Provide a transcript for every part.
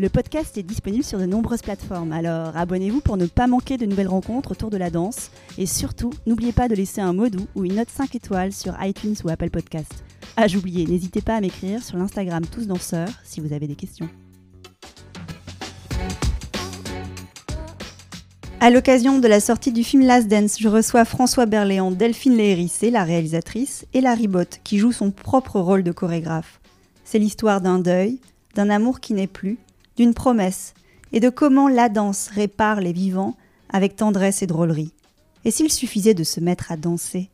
Le podcast est disponible sur de nombreuses plateformes, alors abonnez-vous pour ne pas manquer de nouvelles rencontres autour de la danse. Et surtout, n'oubliez pas de laisser un mot doux ou une note 5 étoiles sur iTunes ou Apple Podcast. Ah, j'oubliais, n'hésitez pas à m'écrire sur l'Instagram Tous Danseurs si vous avez des questions. À l'occasion de la sortie du film Last Dance, je reçois François Berléand, Delphine Léhérissé, la réalisatrice, et Larry Bott, qui joue son propre rôle de chorégraphe. C'est l'histoire d'un deuil, d'un amour qui n'est plus, d'une promesse, et de comment la danse répare les vivants avec tendresse et drôlerie. Et s'il suffisait de se mettre à danser,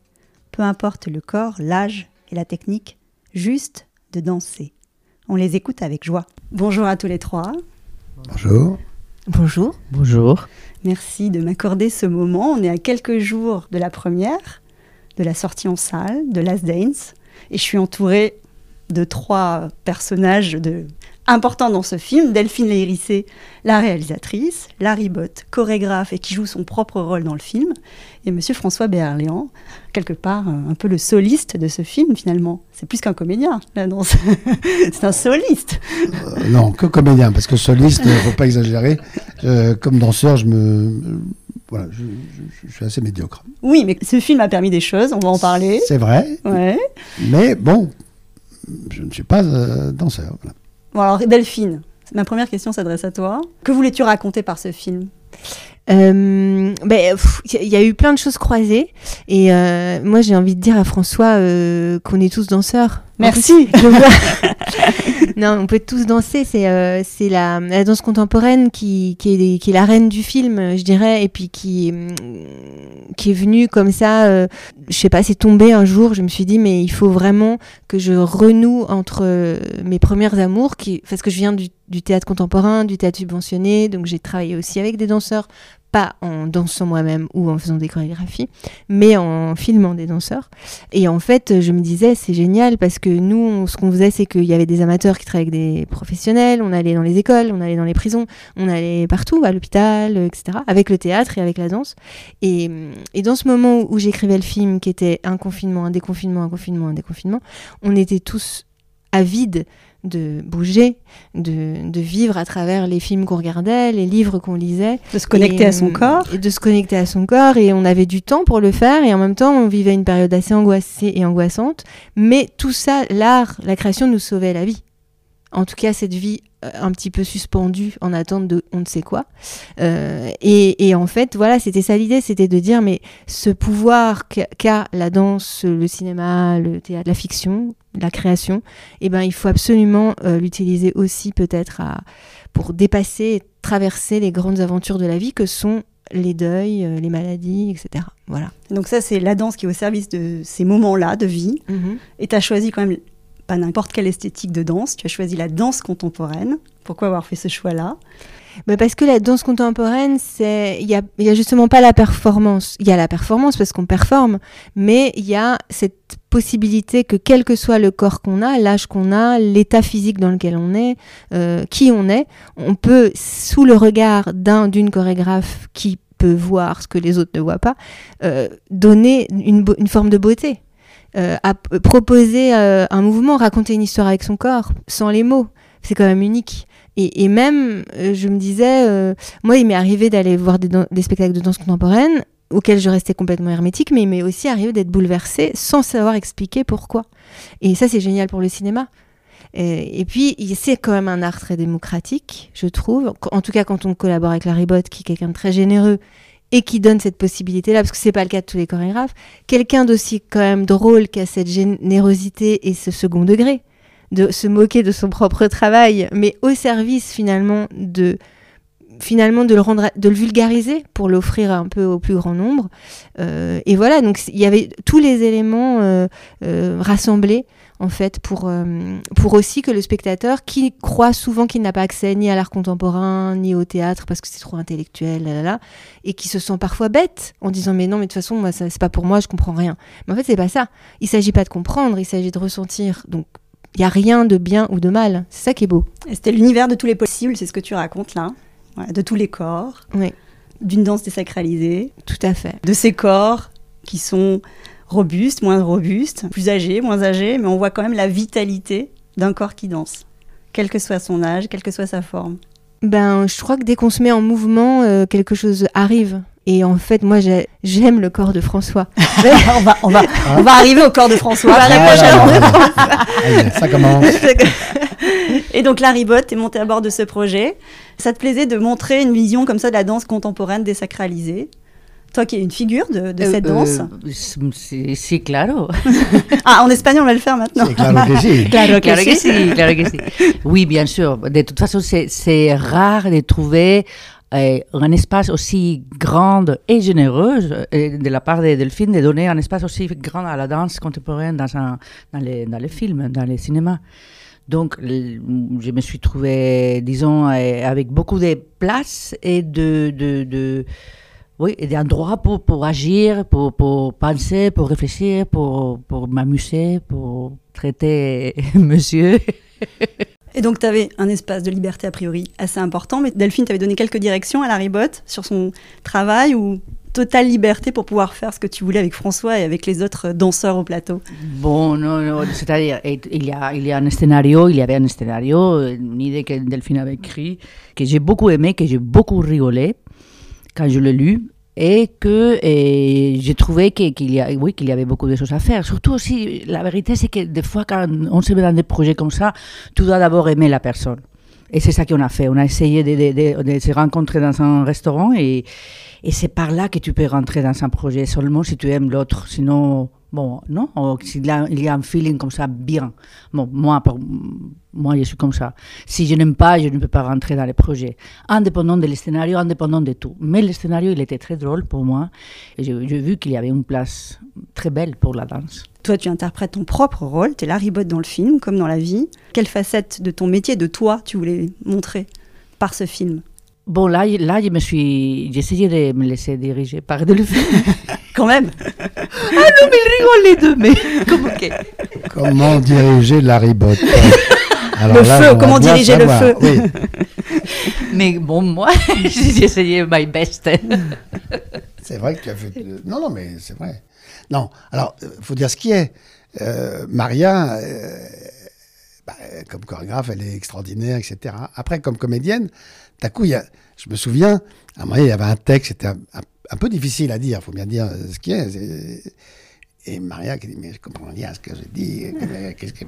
peu importe le corps, l'âge et la technique, juste de danser. On les écoute avec joie. Bonjour à tous les trois. Bonjour. Bonjour. Bonjour. Merci de m'accorder ce moment. On est à quelques jours de la première, de la sortie en salle, de Last Dance. Et je suis entourée de trois personnages de important dans ce film, Delphine Léhérissé, la réalisatrice, Larry Bott, chorégraphe et qui joue son propre rôle dans le film, et Monsieur François Berléand, quelque part un peu le soliste de ce film finalement. C'est plus qu'un comédien, la danse. c'est un soliste. Euh, non, que comédien, parce que soliste, il ne faut pas exagérer. Euh, comme danseur, je me... Voilà, je, je, suis assez médiocre. Oui, mais ce film a permis des choses, on va en parler. C'est vrai. Ouais. Mais bon, je ne suis pas euh, danseur. Voilà. Bon alors Delphine, ma première question s'adresse à toi. Que voulais-tu raconter par ce film? Euh, ben, il y a eu plein de choses croisées et euh, moi j'ai envie de dire à François euh, qu'on est tous danseurs. Merci. non, on peut tous danser. C'est euh, c'est la, la, danse contemporaine qui, qui, est, qui est la reine du film, je dirais, et puis qui, qui est venue comme ça. Euh, je sais pas, c'est tombé un jour. Je me suis dit, mais il faut vraiment que je renoue entre mes premières amours, qui, parce que je viens du, du théâtre contemporain, du théâtre subventionné, donc j'ai travaillé aussi avec des danseurs pas en dansant moi-même ou en faisant des chorégraphies, mais en filmant des danseurs. Et en fait, je me disais, c'est génial parce que nous, ce qu'on faisait, c'est qu'il y avait des amateurs qui travaillaient avec des professionnels, on allait dans les écoles, on allait dans les prisons, on allait partout, à l'hôpital, etc., avec le théâtre et avec la danse. Et, et dans ce moment où j'écrivais le film, qui était un confinement, un déconfinement, un confinement, un déconfinement, on était tous avides de bouger, de, de, vivre à travers les films qu'on regardait, les livres qu'on lisait. De se connecter et, à son corps. Et de se connecter à son corps. Et on avait du temps pour le faire. Et en même temps, on vivait une période assez angoissée et angoissante. Mais tout ça, l'art, la création nous sauvait la vie. En tout cas, cette vie un petit peu suspendue en attente de on ne sait quoi. Euh, et, et, en fait, voilà, c'était ça l'idée, c'était de dire, mais ce pouvoir qu'a la danse, le cinéma, le théâtre, la fiction, la création, eh ben, il faut absolument euh, l'utiliser aussi peut-être pour dépasser, traverser les grandes aventures de la vie que sont les deuils, euh, les maladies, etc. Voilà. Donc ça, c'est la danse qui est au service de ces moments-là de vie. Mm -hmm. Et tu as choisi quand même pas n'importe quelle esthétique de danse, tu as choisi la danse contemporaine. Pourquoi avoir fait ce choix-là? Bah parce que la danse contemporaine, c'est il y a, justement pas la performance. Il y a la performance parce qu'on performe, mais il y a cette possibilité que quel que soit le corps qu'on a, l'âge qu'on a, l'état physique dans lequel on est, euh, qui on est, on peut sous le regard d'un d'une chorégraphe qui peut voir ce que les autres ne voient pas, euh, donner une forme de beauté. Euh, à proposer euh, un mouvement, raconter une histoire avec son corps, sans les mots. C'est quand même unique. Et, même, euh, je me disais, moi, il m'est arrivé d'aller voir des, des, spectacles de danse contemporaine auxquels je restais complètement hermétique, mais il m'est aussi arrivé d'être bouleversée sans savoir expliquer pourquoi. Et ça, c'est génial pour le cinéma. Et, et puis, c'est quand même un art très démocratique, je trouve. En tout cas, quand on collabore avec Larry Bott, qui est quelqu'un de très généreux et qui donne cette possibilité-là, parce que c'est pas le cas de tous les chorégraphes. Quelqu'un d'aussi quand même drôle qui a cette générosité et ce second degré, de se moquer de son propre travail, mais au service finalement de finalement de le rendre, de le vulgariser pour l'offrir un peu au plus grand nombre. Euh, et voilà, donc il y avait tous les éléments euh, euh, rassemblés en fait pour pour aussi que le spectateur qui croit souvent qu'il n'a pas accès ni à l'art contemporain ni au théâtre parce que c'est trop intellectuel, et qui se sent parfois bête en disant mais non mais de toute façon moi c'est pas pour moi, je comprends rien. Mais en fait c'est pas ça. Il s'agit pas de comprendre, il s'agit de ressentir. Donc il n'y a rien de bien ou de mal. C'est ça qui est beau. C'était l'univers de tous les possibles, c'est ce que tu racontes là de tous les corps, d'une danse désacralisée. Tout à fait. De ces corps qui sont robustes, moins robustes, plus âgés, moins âgés, mais on voit quand même la vitalité d'un corps qui danse, quel que soit son âge, quelle que soit sa forme. Ben, je crois que dès qu'on se met en mouvement, euh, quelque chose arrive. Et en fait, moi, j'aime le corps de François. on, va, on, va, on va arriver au corps de François. ça commence. Et donc, Larry Bott est monté à bord de ce projet. Ça te plaisait de montrer une vision comme ça de la danse contemporaine désacralisée? Toi qui es une figure de, de cette euh, danse? Euh, sí, claro. ah, en espagnol, on va le faire maintenant. claro que sí. Claro que, sí, claro que sí. Oui, bien sûr. De toute façon, c'est rare de trouver euh, un espace aussi grand et généreux euh, de la part de Delphine de donner un espace aussi grand à la danse contemporaine dans, un, dans, les, dans les films, dans les cinémas. Donc, je me suis trouvée, disons, euh, avec beaucoup de place et de, de, oui, d'endroits pour, pour agir, pour, pour penser, pour réfléchir, pour, pour m'amuser, pour traiter monsieur. Et donc, tu avais un espace de liberté a priori assez important, mais Delphine t'avait donné quelques directions à la Bott sur son travail ou totale liberté pour pouvoir faire ce que tu voulais avec François et avec les autres danseurs au plateau Bon, non, non c'est-à-dire, il y, a, il y a un scénario, il y avait un scénario, une idée que Delphine avait écrit, que j'ai beaucoup aimé, que j'ai beaucoup rigolé quand je l'ai lu et que j'ai trouvé qu'il y, oui, qu'il y avait beaucoup de choses à faire. Surtout aussi, la vérité, c'est que des fois, quand on se met dans des projets comme ça, tu dois d'abord aimer la personne. Et c'est ça qu'on a fait. On a essayé de, se rencontrer dans un restaurant et, c'est par là que tu peux rentrer dans un projet, seulement si tu aimes l'autre. Sinon, bon, non, s'il y, a un feeling comme ça, bien. Bon, moi, moi, je suis comme ça. Si je n'aime pas, je ne peux pas rentrer dans les projets. Indépendant de l'escenario, indépendant de tout. Mais le scénario, il était très drôle pour moi. J'ai vu qu'il y avait une place très belle pour la danse. Toi, tu interprètes ton propre rôle. Tu es Larry Bott dans le film, comme dans la vie. Quelle facette de ton métier, de toi, tu voulais montrer par ce film? Bon, là, là je me suis... J'ai essayé de me laisser diriger par le film. Quand même Ah non, mais les deux, mais... Comment, comment diriger Larry Bott le feu, comment diriger le feu. Mais bon, moi, j'ai essayé my best. c'est vrai que tu as fait. Non, non, mais c'est vrai. Non, alors, il euh, faut dire ce qui est. Euh, Maria, euh, bah, comme chorégraphe, elle est extraordinaire, etc. Après, comme comédienne, d'un coup, y a, je me souviens, à un moment, il y avait un texte, c'était un, peu difficile à dire, il faut bien dire ce qui est. Et Maria qui dit, mais je comprends rien ce que je dis, qu'est-ce que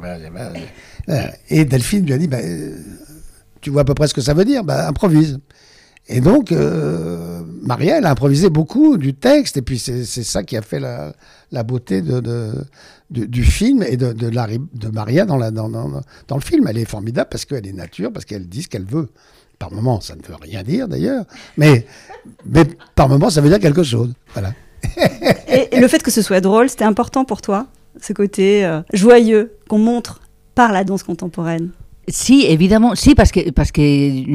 Et Delphine lui a dit, bah, tu vois à peu près ce que ça veut dire, bah, improvise. Et donc, euh, Maria, elle a improvisé beaucoup du texte, et puis c'est ça qui a fait la, la beauté de, de, du film et de, de, la, de Maria dans, la, dans, dans, dans, le film. Elle est formidable parce qu'elle est nature, parce qu'elle dit ce qu'elle veut. Par moment, ça ne veut rien dire d'ailleurs, mais, mais par moment, ça veut dire quelque chose. Voilà et, le fait que ce soit drôle, c'était important pour toi, ce côté euh, joyeux qu'on montre par la danse contemporaine? Si, évidemment, si, parce que, parce que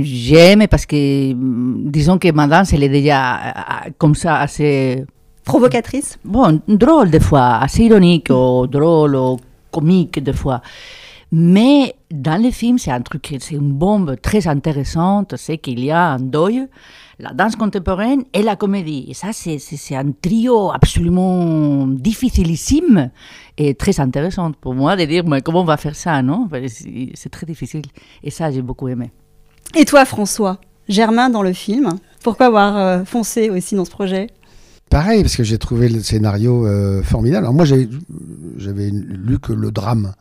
j'aime et parce que, mm, disons que ma danse, elle est déjà euh, comme ça, assez... Provocatrice Bon, drôle des fois, assez ironique, ou drôle, ou comique des fois. Mais dans les films, c'est un truc, c'est une bombe très intéressante, c'est qu'il y a un deuil la danse contemporaine et la comédie. Et ça, c'est un trio absolument difficilissime et très intéressant pour moi de dire mais comment on va faire ça, non? C'est très difficile. Et ça, j'ai beaucoup aimé. Et toi, François Germain dans le film, pourquoi avoir euh, foncé aussi dans ce projet? Pareil, parce que j'ai trouvé le scénario euh, formidable. Alors moi, j'avais lu que le drame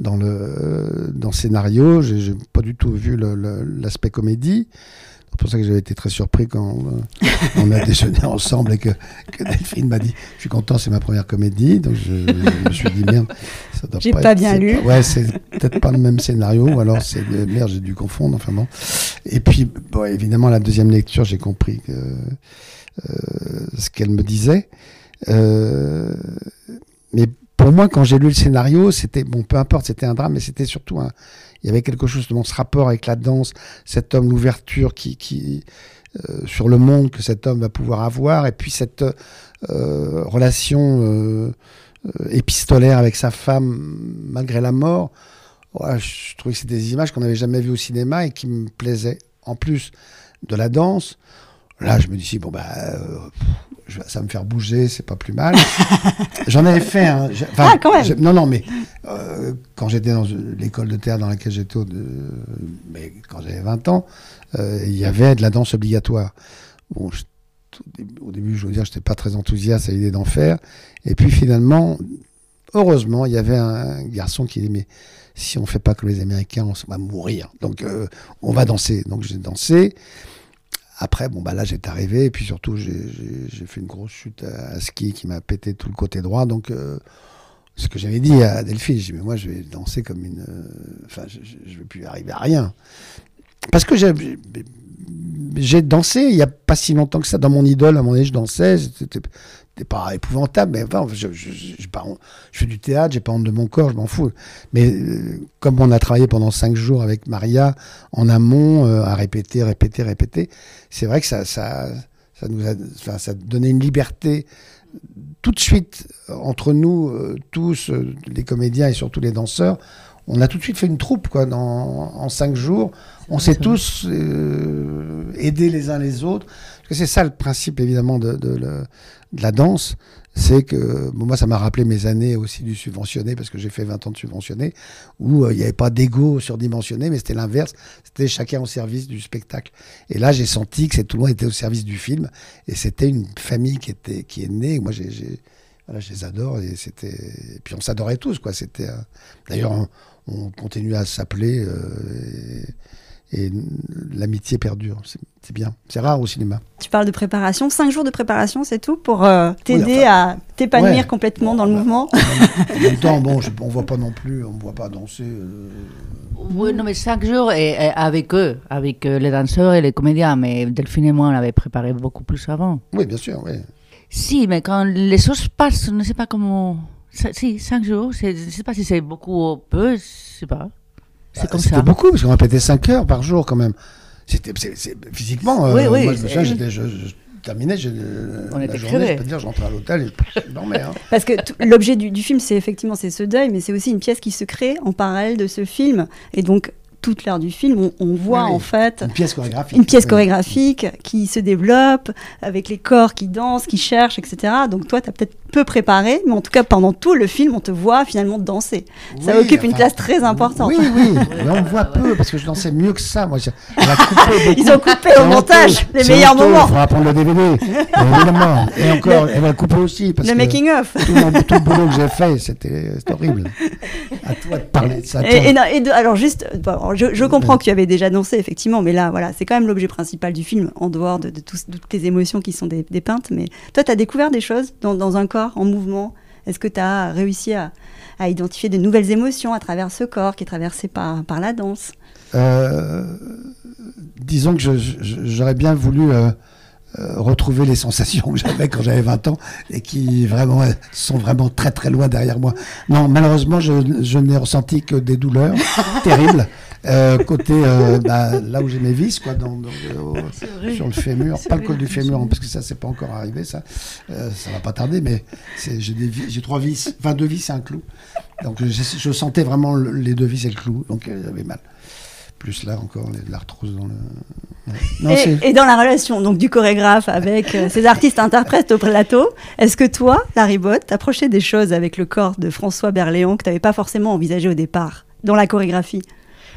dans le, dans le scénario. J'ai pas du tout vu l'aspect comédie. C'est pour ça que j'avais été très surpris quand euh, on a déjeuné ensemble et que, Delphine m'a dit Je suis content, c'est ma première comédie. Donc je, me suis dit Merde, ça doit J'ai pas, bien lu. ouais, c'est peut-être pas le même scénario, ou alors c'est merde, j'ai dû confondre. Enfin bon. Et puis, bon, évidemment, la deuxième lecture, j'ai compris que, euh, ce qu'elle me disait. Euh, mais pour moi, quand j'ai lu le scénario, c'était, bon, peu importe, c'était un drame, mais c'était surtout un. Il y avait quelque chose de ce rapport avec la danse, cet homme, l'ouverture qui, euh, sur le monde que cet homme va pouvoir avoir, et puis cette euh, relation euh, épistolaire avec sa femme malgré la mort. Je trouvais que c'était des images qu'on n'avait jamais vues au cinéma et qui me plaisaient. En plus de la danse, là, je me dis, bon, bah, ça va me faire bouger, c'est pas plus mal. J'en avais fait un. ah, quand même. Non, non, mais quand j'étais dans l'école de théâtre dans laquelle j'étais, mais quand j'avais 20 ans, euh, il y avait de la danse obligatoire. Bon, au début, je veux dire, je n'étais pas très enthousiaste à l'idée d'en faire. Et puis finalement, heureusement, il y avait un garçon qui dit, mais si on ne fait pas comme les Américains, on va mourir. Donc, euh, on va danser. Donc, j'ai dansé. Après, bon, bah là, j'étais arrivé. Et puis surtout, j'ai fait une grosse chute à, ski qui m'a pété tout le côté droit. Donc, euh, ce que j'avais dit à Delphine, j'ai dit, mais moi, je vais danser comme une. Enfin, je ne vais plus arriver à rien. Parce que j'ai dansé il n'y a pas si longtemps que ça. Dans mon idole, à mon âge, je dansais. Pas épouvantable, mais enfin, je, je, je, fais du théâtre, j'ai pas honte de mon corps, je m'en fous. Mais euh, comme on a travaillé pendant cinq jours avec Maria en amont, euh, à répéter, répéter, répéter, c'est vrai que ça, ça, ça nous a, enfin, ça donnait une liberté tout de suite entre nous euh, tous, les comédiens et surtout les danseurs on a tout de suite fait une troupe quoi, en cinq jours. On s'est tous euh, aidés les uns les autres. Parce que c'est ça le principe évidemment de, la danse. C'est que moi, ça m'a rappelé mes années aussi du subventionné, parce que j'ai fait 20 ans de subventionné, où euh, il n'y avait pas d'ego surdimensionné, mais c'était l'inverse. C'était chacun au service du spectacle. Et là, j'ai senti que tout le monde était au service du film. Et c'était une famille qui, était, qui est née. Moi, j'ai voilà, je les adore et c'était puis on s'adorait tous quoi c'était d'ailleurs on continue à s'appeler euh, l'amitié perdure. C'est bien. C'est rare au cinéma. Tu parles de préparation. Cinq jours de préparation, c'est tout pour euh, t'aider à t'épanouir complètement dans le mouvement. En même temps, bon, je, on voit pas non plus, on voit pas danser. Euh. Oui, non, mais cinq jours et, avec eux, avec les danseurs et les comédiens. Mais Delphine et moi, on avait préparé beaucoup plus avant. Oui, bien sûr, oui. Si, mais quand les choses passent, je ne sais pas comment si, cinq jours. Je ne sais pas si c'est beaucoup ou peu, je ne sais pas. C'est bah, comme ça. C'était beaucoup, parce qu'on répétait cinq heures par jour quand même. C'était, physiquement, euh, oui, oui, moi je me souviens, je, je, terminais, on la journée, je peux dire, j'entrais à l'hôtel et je dormais. Hein. Parce que l'objet du, du, film, c'est effectivement c'est ce deuil, mais c'est aussi une pièce qui se crée en parallèle de ce film. Et donc, toute l'heure du film, on, voit en fait une pièce chorégraphique, une pièce chorégraphique qui se développe avec les corps qui dansent, qui cherchent, etc. Donc toi, tu as peut-être peu préparé, mais en tout cas pendant tout le film, on te voit finalement danser. ça occupe une place très importante. Oui, oui, mais on voit peu parce que je dansais mieux que ça. Moi, Ils ont coupé au montage les meilleurs moments. Il faudra prendre le DVD, évidemment. Et encore, elle va couper aussi. Parce le making of. Tout, le boulot que j'ai fait, c'était horrible. À toi de parler de ça. Et, alors juste, je, comprends que tu avais déjà dansé, effectivement, mais là, voilà, c'est quand même l'objet principal du film, en dehors de, toutes tes émotions qui sont dépeintes. Mais toi, tu as découvert des choses dans, un corps en mouvement? Est-ce que tu as réussi à, identifier de nouvelles émotions à travers ce corps qui est traversé par, par la danse? Euh, Disons que j'aurais bien voulu. Euh, euh, retrouver les sensations que j'avais quand j'avais 20 ans et qui vraiment sont vraiment très très loin derrière moi. Non, malheureusement, je, n'ai ressenti que des douleurs terribles. Euh, côté euh, bah, là où j'ai mes vis, quoi, dans, sur le fémur, pas le col du fémur, parce que ça, c'est pas encore arrivé, ça, ça va pas tarder, mais j'ai trois vis, enfin deux vis et un clou. Donc je, je sentais vraiment les deux vis et le clou, donc j'avais mal plus là encore l'arthrose dans le. et, dans la relation donc du chorégraphe avec euh, ces artistes interprètes au plateau, est-ce que toi, Larry Bott, t'approchais des choses avec le corps de François Berléand que tu n'avais pas forcément envisagé au départ dans la chorégraphie?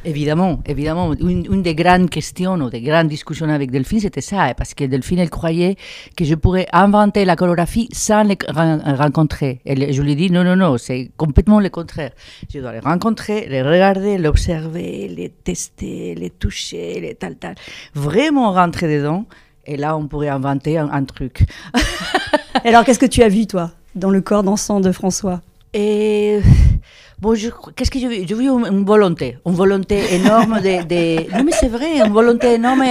Évidemment, évidemment. Une, des grandes questions ou des grandes discussions avec Delphine, c'était ça, hein, parce que Delphine, elle croyait que je pourrais inventer la chorégraphie sans les rencontrer. Et je lui ai dit, non, non, non, c'est complètement le contraire. Je dois les rencontrer, les regarder, les observer, les tester, les toucher, les tal, tal. Vraiment rentrer dedans. Et là, on pourrait inventer un, truc. alors, qu'est-ce que tu as vu, toi, dans le corps dansant de François? Et bon, qu'est-ce que j'ai vu J'ai vu une, volonté, une volonté énorme de, non mais c'est vrai, une volonté énorme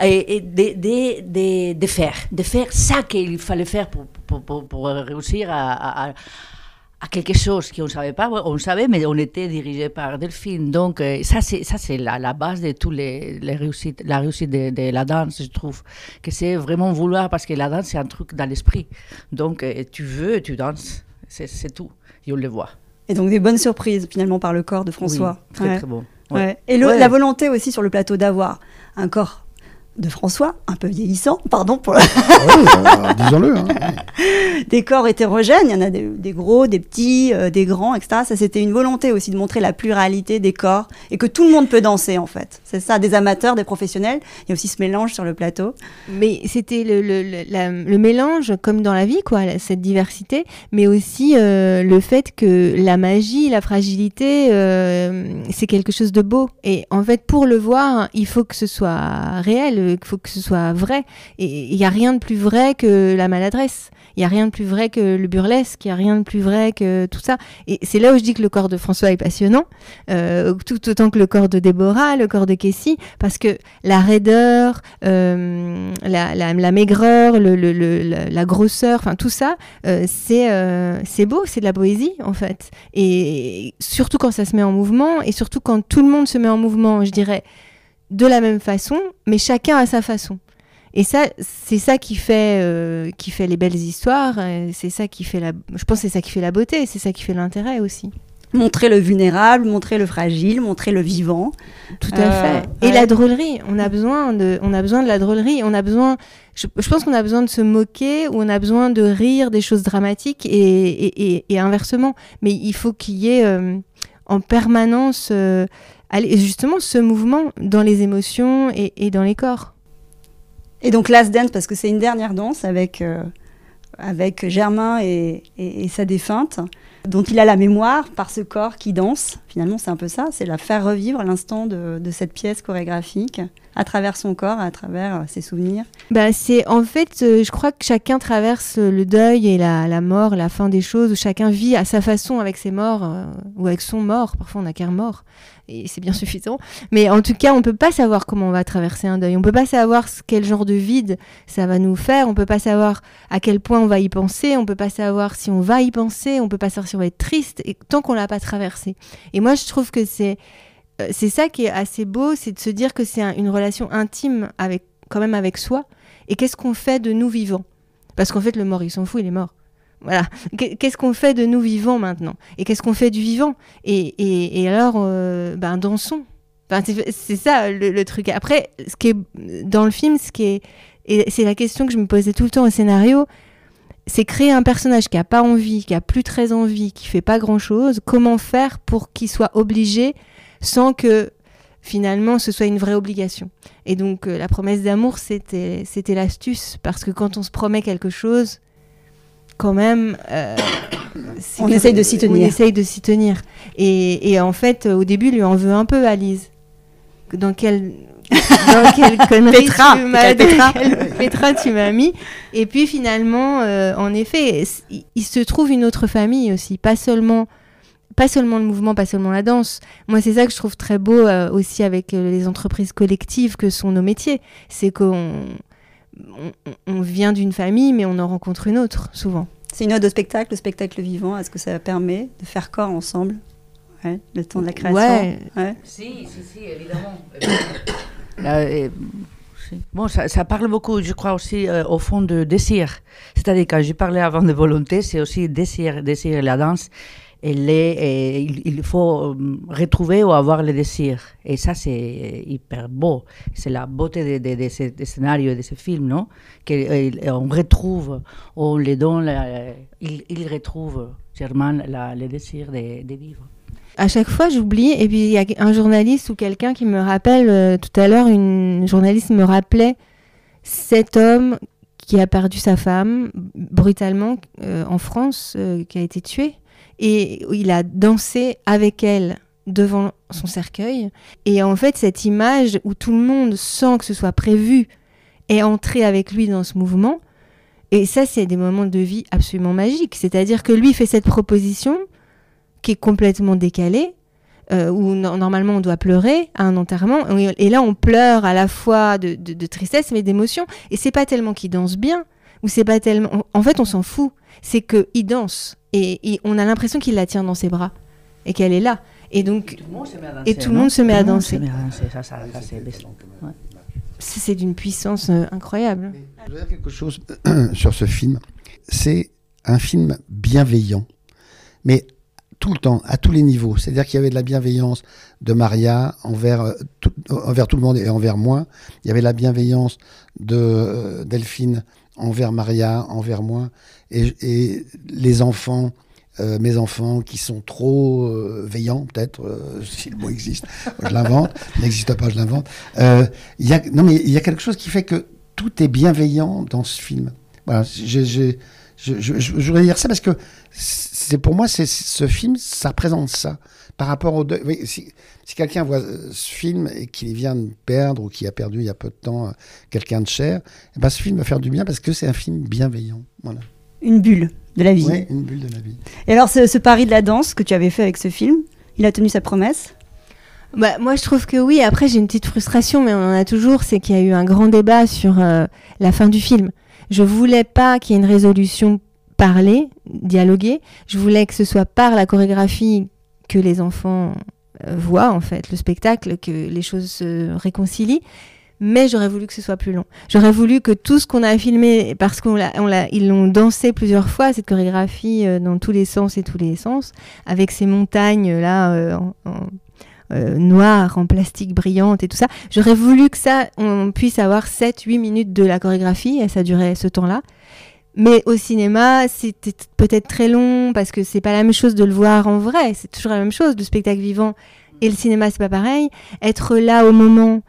de, de, de, faire, de faire ça qu'il fallait faire pour, pour, réussir à, à, quelque chose qu'on ne savait pas, on savait, mais on était dirigé par Delphine. Donc euh, ça, c'est ça c'est la, base de tous les, les réussites, la réussite de, de, la danse, je trouve, que c'est vraiment vouloir parce que la danse c'est un truc dans l'esprit. Donc euh, tu veux, tu danses, c'est tout et on le voit. Et donc des bonnes surprises finalement par le corps de François. Oui, très très bon. Et la volonté aussi sur le plateau d'avoir un corps de François, un peu vieillissant, pardon pour. Ah disons-le. Hein. Des corps hétérogènes, il y en a des, gros, des petits, euh, des grands, etc. Ça, c'était une volonté aussi de montrer la pluralité des corps et que tout le monde peut danser en fait. C'est ça, des amateurs, des professionnels. Il y a aussi ce mélange sur le plateau. Mais c'était le, le, mélange, comme dans la vie, quoi, cette diversité, mais aussi euh, le fait que la magie, la fragilité, euh, c'est quelque chose de beau. Et en fait, pour le voir, il faut que ce soit réel il faut que ce soit vrai. Et il n'y a rien de plus vrai que la maladresse. Il n'y a rien de plus vrai que le burlesque. Il n'y a rien de plus vrai que tout ça. Et c'est là où je dis que le corps de François est passionnant, euh, tout autant que le corps de Déborah, le corps de Cassie, parce que la raideur, euh, la, maigreur, la, grosseur, enfin tout ça, euh, c'est c'est beau, c'est de la poésie en fait. Et surtout quand ça se met en mouvement, et surtout quand tout le monde se met en mouvement, je dirais de la même façon, mais chacun à sa façon. Et ça, c'est ça qui fait, euh, qui fait les belles histoires. C'est ça qui fait la. Je pense c'est ça qui fait la beauté. C'est ça qui fait l'intérêt aussi. Montrer le vulnérable, montrer le fragile, montrer le vivant. Tout à fait. Euh, Et la drôlerie. On a besoin de, on a besoin de la drôlerie. On a besoin. Je, pense qu'on a besoin de se moquer ou on a besoin de rire des choses dramatiques et, et, inversement. Mais il faut qu'il y ait euh, en permanence justement ce mouvement dans les émotions et, dans les corps. Et donc Last Dance, parce que c'est une dernière danse avec, euh, avec Germain et, sa défunte, dont il a la mémoire par ce corps qui danse. Finalement, c'est un peu ça, c'est la faire revivre l'instant de, de, cette pièce chorégraphique à travers son corps, à travers euh, ses souvenirs. Bah, c'est en fait, euh, je crois que chacun traverse le deuil et la, la, mort, la fin des choses, où chacun vit à sa façon avec ses morts ou avec son mort. Parfois, on n'a qu'un mort et c'est bien suffisant. Mais en tout cas, on peut pas savoir comment on va traverser un deuil. On peut pas savoir quel genre de vide ça va nous faire. On peut pas savoir à quel point on va y penser. On peut pas savoir si on va y penser. On peut pas savoir si on va être triste et, tant qu'on l'a pas traversé. Et moi, je trouve que c'est euh, c'est ça qui est assez beau, c'est de se dire que c'est une relation intime avec quand même avec soi. Et qu'est-ce qu'on fait de nous vivants? Parce qu'en fait, le mort, il s'en fout, il est mort. Voilà. Qu'est-ce qu'on fait de nous vivants maintenant? Et qu'est-ce qu'on fait du vivant? Et, alors, euh, ben, dansons. C'est ça le, truc. Après, ce qui est dans le film, ce qui est, et c'est la question que je me posais tout le temps au scénario, c'est créer un personnage qui a pas envie, qui a plus très envie, qui fait pas grand chose. Comment faire pour qu'il soit obligé sans que finalement ce soit une vraie obligation? Et donc euh, la promesse d'amour, c'était l'astuce parce que quand on se promet quelque chose, quand même. Euh, on essaye de s'y tenir. On essaye de s'y tenir. Et, en fait, au début, lui en veut un peu à Lise. Dans quelle, dans quelle connerie Petra, tu m'as Petra. Petra, tu m'as mis. Et puis finalement, euh, en effet, il, se trouve une autre famille aussi, pas seulement pas seulement le mouvement, pas seulement la danse. Moi, c'est ça que je trouve très beau euh, aussi avec les entreprises collectives que sont nos métiers. C'est qu'on on, vient d'une famille, mais on en rencontre une autre, souvent. C'est une ode au spectacle, le spectacle vivant. Est-ce que ça permet de faire corps ensemble le temps de la création ouais. Si, si, si, évidemment. Euh, bon, ça, parle beaucoup, je crois aussi euh, au fond de désir. C'est-à-dire quand je parlais avant de volonté, c'est aussi désir, désir la danse il, faut euh, retrouver ou avoir le désir. Et ça, c'est hyper beau. C'est la beauté de, de, ce scénario et de ce film, non? Qu'on euh, retrouve, on les donne, il, retrouve, Germain, le désir de, vivre. À chaque fois, j'oublie. Et puis, il y a un journaliste ou quelqu'un qui me rappelle, euh, tout à l'heure, une journaliste me rappelait cet homme qui a perdu sa femme brutalement en France, qui a été tué et il a dansé avec elle devant son cercueil. Et en fait, cette image où tout le monde, sans que ce soit prévu, est entré avec lui dans ce mouvement, et ça, c'est des moments de vie absolument magiques. C'est-à-dire que lui fait cette proposition, qui est complètement décalé, euh, où no- normalement on doit pleurer à un enterrement, et là on pleure à la fois de, de- de tristesse mais d'émotion, et c'est pas tellement qu'il danse bien, ou c'est pas tellement... En fait on s'en fout, c'est qu'il danse, et, et on a l'impression qu'il la tient dans ses bras, et qu'elle est là. Et donc Tout le monde se met à danser. Et tout le monde se met à danser. Ça, ça, ça, c'est- ouais. c'est c'est d'une puissance euh, incroyable. Je veux dire quelque chose sur ce film. C'est un film bienveillant, mais tout le temps, à tous les niveaux. C'est-à-dire qu'il y avait de la bienveillance de Maria envers, euh, tout, envers tout le monde et envers moi. Il y avait la bienveillance de euh, Delphine envers Maria, envers moi. Et, les enfants, euh, mes enfants qui sont trop euh, veillants, peut-être, euh, si le mot existe, je l'invente, n'existe pas, je l'invente. Non, mais il y a quelque chose qui fait que tout est bienveillant dans ce film. Voilà, je voudrais dire ça parce que c'est pour moi, c'est ce film, ça représente ça. Par rapport au deuil. Oui, si si quelqu'un voit euh, ce film et qu'il vient de perdre ou qui a perdu il y a peu de temps euh, quelqu'un de cher, eh ben, ce film va faire du bien parce que c'est un film bienveillant. Voilà. Une bulle de la vie. Ouais, une bulle de la vie. Et alors, ce, ce pari de la danse que tu avais fait avec ce film, il a tenu sa promesse? Bah, moi, je trouve que oui. Après, j'ai une petite frustration, mais on en a toujours. C'est qu'il y a eu un grand débat sur euh, la fin du film. Je voulais pas qu'il y ait une résolution parlée, dialoguée. Je voulais que ce soit par la chorégraphie que les enfants euh, voient, en fait, le spectacle, que les choses se réconcilient. Mais j'aurais voulu que ce soit plus long. J'aurais voulu que tout ce qu'on a filmé, parce qu'on l'a, ils l'ont dansé plusieurs fois, cette chorégraphie euh, dans tous les sens et tous les sens, avec ces montagnes là euh, en- euh, noire en plastique brillante et tout ça. J'aurais voulu que ça, on puisse avoir 7-8 minutes de la chorégraphie et ça durait ce temps-là. Mais au cinéma, c'était peut-être très long parce que c'est pas la même chose de le voir en vrai. C'est toujours la même chose, le spectacle vivant et le cinéma, c'est pas pareil. Être là au moment.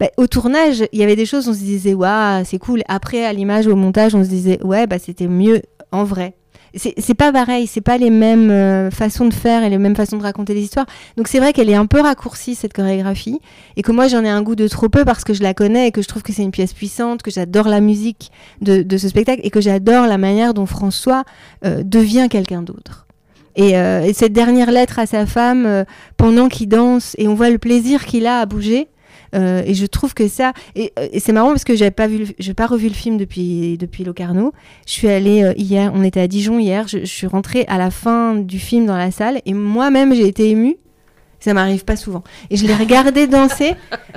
bah, au tournage, il y avait des choses, on se disait, waouh, c'est cool. Après, à l'image, au montage, on se disait, ouais, bah, c'était mieux en vrai. C'est pas pareil, c'est pas les mêmes euh, façons de faire et les mêmes façons de raconter les histoires. Donc c'est vrai qu'elle est un peu raccourcie cette chorégraphie et que moi j'en ai un goût de trop peu parce que je la connais et que je trouve que c'est une pièce puissante, que j'adore la musique de, de ce spectacle et que j'adore la manière dont François euh, devient quelqu'un d'autre. Et, euh, et cette dernière lettre à sa femme euh, pendant qu'il danse et on voit le plaisir qu'il a à bouger. Euh, et je trouve que ça et, euh, et c'est marrant parce que j'avais pas vu j'ai pas revu le film depuis depuis Locarno. Je suis allée euh, hier on était à Dijon hier je, je suis rentrée à la fin du film dans la salle et moi-même j'ai été émue. Ça m'arrive pas souvent. Et je l'ai regardé danser.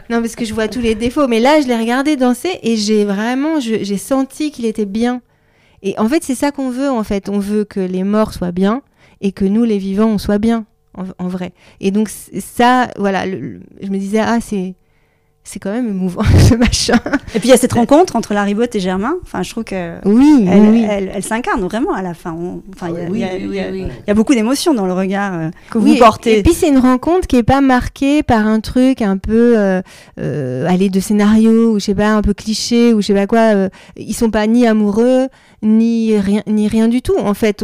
Non parce que je vois tous les défauts mais là je l'ai regardé danser et j'ai vraiment j'ai senti qu'il était bien. Et en fait c'est ça qu'on veut en fait. On veut que les morts soient bien et que nous les vivants on soit bien en, en vrai. Et donc ça voilà le- le- je me disais ah c'est c'est quand même émouvant ce machin Et puis il y a cette rencontre entre Larry Bott et Germain. Enfin, je trouve que oui elle, oui elle- elle s'incarne vraiment à la fin. On- Enfin, il y a- Oui, il y a- oui, il y a- oui, oui. il y a beaucoup d'émotions dans le regard euh, que Oui, vous portez. Et puis c'est une rencontre qui est pas marquée par un truc un peu euh, euh, aller de scénario ou je sais pas un peu cliché ou je sais pas quoi. euh, ils sont pas ni amoureux ni rien ni rien du tout. En fait,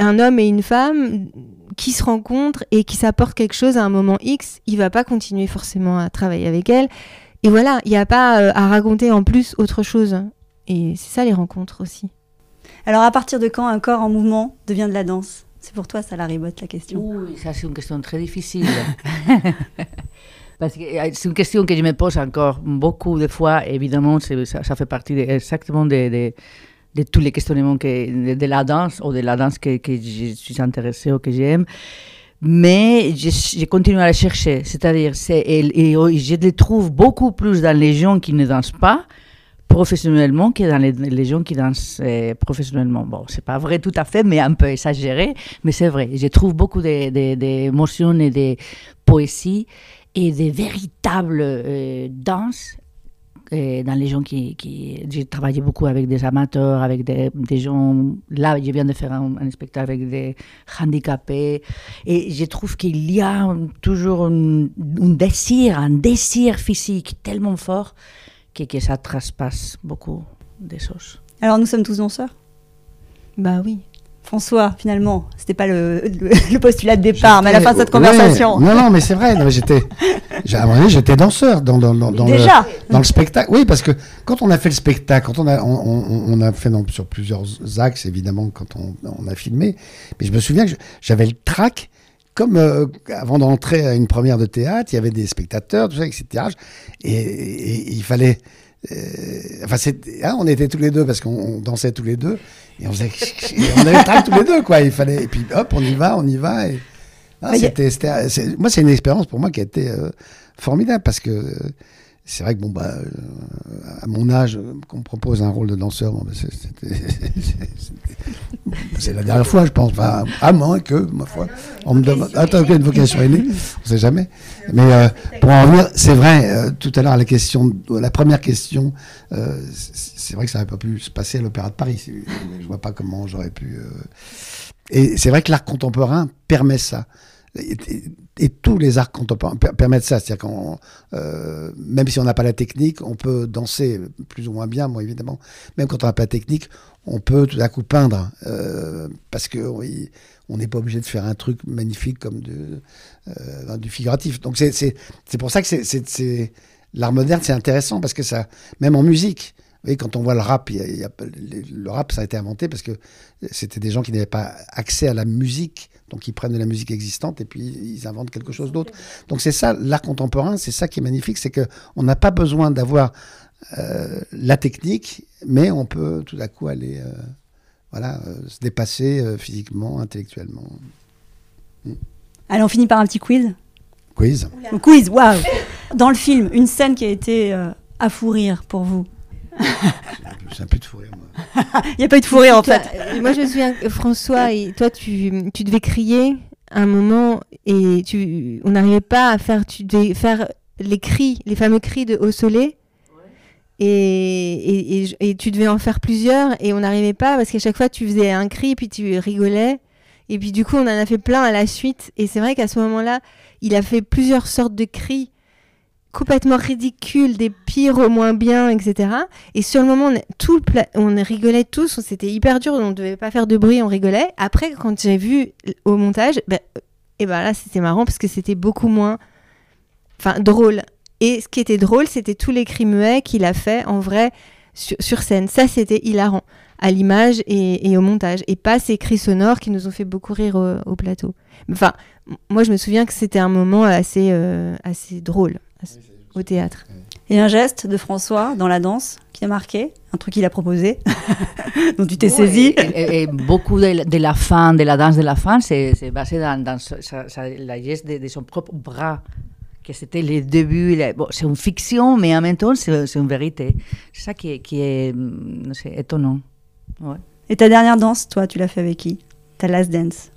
un homme et une femme qui se rencontrent et qui s'apportent quelque chose à un moment X. Il va pas continuer forcément à travailler avec elle. Et voilà, il n'y a pas euh, à raconter en plus autre chose. Et c'est ça les rencontres aussi. Alors, à partir de quand un corps en mouvement devient de la danse? C'est pour toi, ça, Larry Bott, la question. Oui, ça c'est une question très difficile. Parce que euh, c'est une question que je me pose encore beaucoup de fois. Évidemment, ça, ça fait partie de- exactement de, de, de tous les questionnements que, de, de la danse ou de la danse que, je suis intéressée ou que j'aime. Mais je, je continue à la chercher. C'est-à-dire, c'est, et, et, oh, je les trouve beaucoup plus dans les gens qui ne dansent pas professionnellement que dans les, gens qui dansent euh, professionnellement. Bon, c'est pas vrai tout à fait, mais un peu exagéré, mais c'est vrai. Je trouve beaucoup d'émotions de, de, et de poésie et de véritables euh, danses dans les gens qui, qui... J'ai travaillé beaucoup avec des amateurs, avec des, des gens... Là, je viens de faire un, un, spectacle avec des handicapés. Et je trouve qu'il y a toujours un, un, désir, un désir physique tellement fort que, que ça traspasse beaucoup des choses. Alors, nous sommes tous danseurs? Bah oui. François, finalement, c'était pas le, le, le, postulat de départ, mais à la fin de cette conversation. Ouais, non, non, mais c'est vrai. J'étais, j'étais danseur dans, dans, dans, dans Déjà le, dans le spectacle. Oui, parce que quand on a fait le spectacle, quand on a, on, on, on a fait sur plusieurs axes, évidemment, quand on, on, a filmé, mais je me souviens que j'avais le trac comme euh, avant d'entrer à une première de théâtre, il y avait des spectateurs, tout ça, etc. Et, et- et il fallait. Euh, enfin, hein, on était tous les deux parce qu'on on dansait tous les deux et on faisait. et on avait le trac tous les deux, quoi. Il fallait. Et puis hop, on y va, on y va. Et, ah, a- c'était, moi, c'est une expérience pour moi qui a été euh, formidable parce que c'est vrai que bon bah euh, à mon âge qu'on me propose un rôle de danseur bon, bah, c'est, la dernière fois je pense enfin, à moins que ma foi. On me demande attends qu'il y a une vocation aînée? On sait jamais. Mais euh, pour en revenir c'est vrai euh, tout à l'heure la question la première question c'est, vrai que ça n'aurait pas pu se passer à l'Opéra de Paris je vois pas comment j'aurais pu et c'est vrai que l'art contemporain permet ça et, tous les arts contemporains per- permettent ça. C'est-à-dire qu'on, euh, même si on n'a pas la technique, on peut danser plus ou moins bien, moi évidemment. Même quand on n'a pas la technique, on peut tout à coup peindre euh, parce que on n'est pas obligé de faire un truc magnifique comme euh, du figuratif. Donc c'est pour ça que l'art moderne c'est intéressant parce que ça même en musique. Quand on voit le rap, le rap, ça a été inventé parce que c'était des gens qui n'avaient pas accès à la musique, donc ils prennent de la musique existante et puis ils inventent quelque chose d'autre. Donc c'est ça, l'art contemporain, c'est ça qui est magnifique, c'est que on n'a pas besoin d'avoir euh, la technique, mais on peut tout à coup aller, euh, voilà, euh, se dépasser physiquement, intellectuellement. Allez, on finit par un petit quiz. Quiz. Quiz, waouh Dans le film, une scène qui a été à fou rire pour vous. J'ai un peu de fou rire, moi. Il n'y a pas eu de fou rire en Toi, fait. euh, moi, je me souviens, que François, et toi, tu, tu devais crier un moment et tu, on n'arrivait pas à faire, tu devais faire les cris, les fameux cris de haut soleil. Et, et, et et tu devais en faire plusieurs et on n'arrivait pas parce qu'à chaque fois tu faisais un cri puis tu rigolais et puis du coup on en a fait plein à la suite et c'est vrai qu'à ce moment-là il a fait plusieurs sortes de cris complètement ridicules des pires au moins bien etc et sur le moment on, tout on rigolait tous c'était hyper dur on ne devait pas faire de bruit on rigolait après quand j'ai vu au montage ben, et ben là c'était marrant parce que c'était beaucoup moins enfin drôle et ce qui était drôle, c'était tous les cris muets qu'il a fait en vrai sur, scène. Ça, c'était hilarant à l'image et, au montage. Et pas ces cris sonores qui nous ont fait beaucoup rire au, au plateau. Enfin, moi, je me souviens que c'était un moment assez, euh, assez drôle au théâtre. Et un geste de François dans la danse qui a marqué, un truc qu'il a proposé, dont tu t'es saisi. Et, et- et beaucoup de, la- de la fin, de la danse de la fin, c'est basé dans, dans sa- sa- sa- la geste de, de son propre bras, que c'était les débuts. la- bon, c'est une fiction, mais en même temps, c'est une vérité. C'est ça qui est, qui est non sais, étonnant. Ouais. Et ta dernière danse, toi, tu l'as fait avec qui? Ta last dance?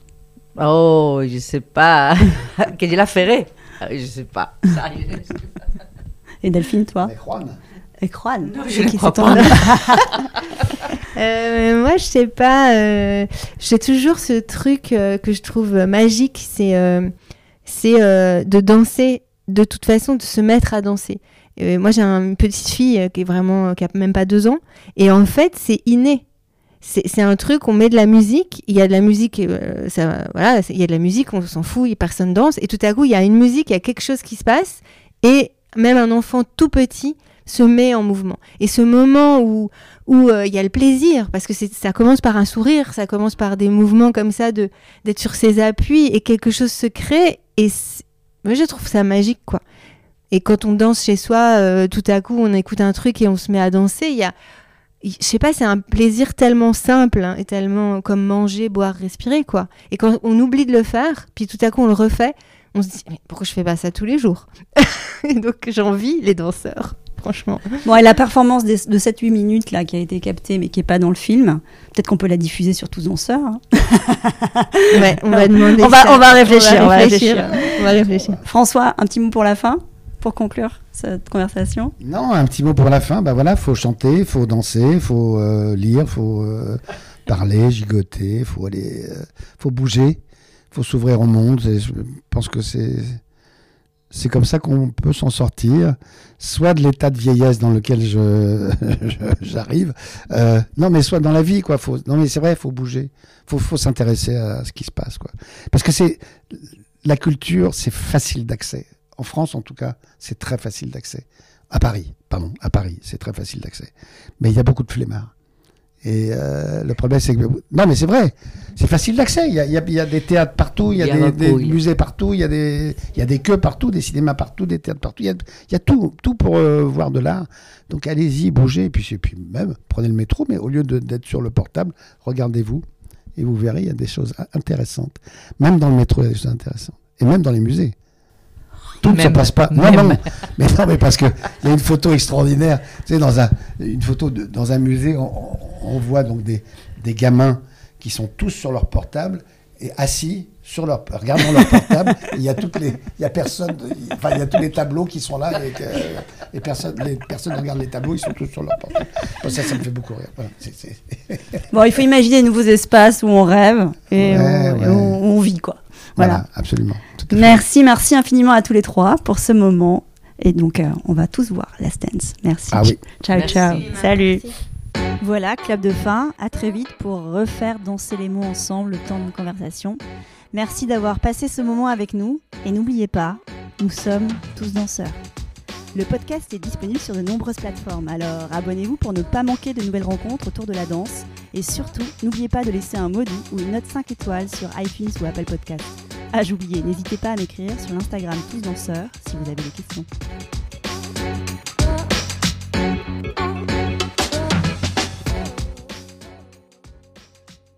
Oh, je sais pas. que je la ferai. Ah, Je sais pas. Je- Et Delphine, toi Juan. Et Juan je ne qui, crois pas. Euh, moi, je sais pas. euh, J'ai toujours ce truc euh, que je trouve magique, c'est euh, c'est euh, de danser. De toute façon, de se mettre à danser. Moi, j'ai un- une petite fille qui est vraiment qui a même pas deux ans, et en fait, c'est inné. C'est un truc, on met de la musique, il y a de la musique, euh, ça, voilà, il y a de la musique, on s'en fout, personne danse, et tout à coup, il y a une musique, il y a quelque chose qui se passe, et même un enfant tout petit se met en mouvement. Et ce moment où où euh, il y a le plaisir, parce que ça commence par un sourire, ça commence par des mouvements comme ça, de d'être sur ses appuis, et quelque chose se crée, et moi je trouve ça magique, quoi. Et quand on danse chez soi, euh, tout à coup, on écoute un truc et on se met à danser, il y a, je sais pas, c'est un plaisir tellement simple, hein, et tellement comme manger, boire, respirer, quoi. Et quand on oublie de le faire, puis tout à coup on le refait, on se dit, mais pourquoi je fais pas ça tous les jours Et donc j'envie les danseurs, franchement. Bon, et la performance des- de 7-8 minutes là, qui a été captée mais qui n'est pas dans le film, peut-être qu'on peut la diffuser sur tous danseurs. hein. Ouais, on va demander. On va- ça. on va réfléchir, on va On va réfléchir. François, un petit mot pour la fin, pour conclure cette conversation Non, un petit mot pour la fin. Bah voilà, faut chanter, faut danser, faut euh, lire, faut euh, parler, gigoter, faut aller, euh, faut bouger, faut s'ouvrir au monde. Et je pense que c'est c'est comme ça qu'on peut s'en sortir, soit de l'état de vieillesse dans lequel je j'arrive, euh, non mais soit dans la vie quoi. Non mais c'est vrai, faut bouger, faut faut s'intéresser à ce qui se passe quoi. Parce que c'est la culture, c'est facile d'accès. En France, en tout cas, c'est très facile d'accès. À Paris, pardon, à Paris, c'est très facile d'accès. Mais il y a beaucoup de flemmards. Et euh, le problème, c'est que. Non, mais c'est vrai. C'est facile d'accès. Il y a, il y a- il y a des théâtres partout, il y a, Il y a des, musées partout, il y, a des, il y a des queues partout, des cinémas partout, des théâtres partout. Il y a, il y a tout, tout pour euh, voir de l'art. Donc allez-y, bougez. Et puis, et puis même, prenez le métro, mais au lieu d'être sur le portable, regardez-vous. Et vous verrez, il y a des choses in- intéressantes. Même dans le métro, il y a des choses intéressantes. Et même dans les musées. Tout ne se Même. passe pas. Non, Même. non, mais non, mais parce que il y a une photo extraordinaire. Tu sais, dans un, une photo de- dans un musée, on, voit donc des, des gamins qui sont tous sur leur portable et assis sur leur, regardant leur portable. Il y a toutes les, il y a personne, enfin, il y a tous les tableaux qui sont là et, que, et personne, les personnes regardent les tableaux, ils sont tous sur leur portable. Bon, ça, ça me fait beaucoup rire. Voilà, Bon, il faut imaginer de nouveaux espaces où on rêve et, Ouais, on, et ouais. on- on vit, quoi. Voilà, Voilà. absolument. Merci, merci infiniment à tous les trois pour ce moment. Et donc, euh, on va tous voir Last Dance. Merci. Ah oui. Ciao, Merci. ciao. Salut. Voilà, clap de fin. À très vite pour refaire danser les mots ensemble le temps d'une conversation. Merci d'avoir passé ce moment avec nous. Et n'oubliez pas, nous sommes tous danseurs. Le podcast est disponible sur de nombreuses plateformes, alors abonnez-vous pour ne pas manquer de nouvelles rencontres autour de la danse. Et surtout, n'oubliez pas de laisser un mot ou une note 5 étoiles sur iTunes ou Apple Podcast. Ah, j'oubliais, n'hésitez pas à m'écrire sur l'Instagram Tous Danseurs si vous avez des questions.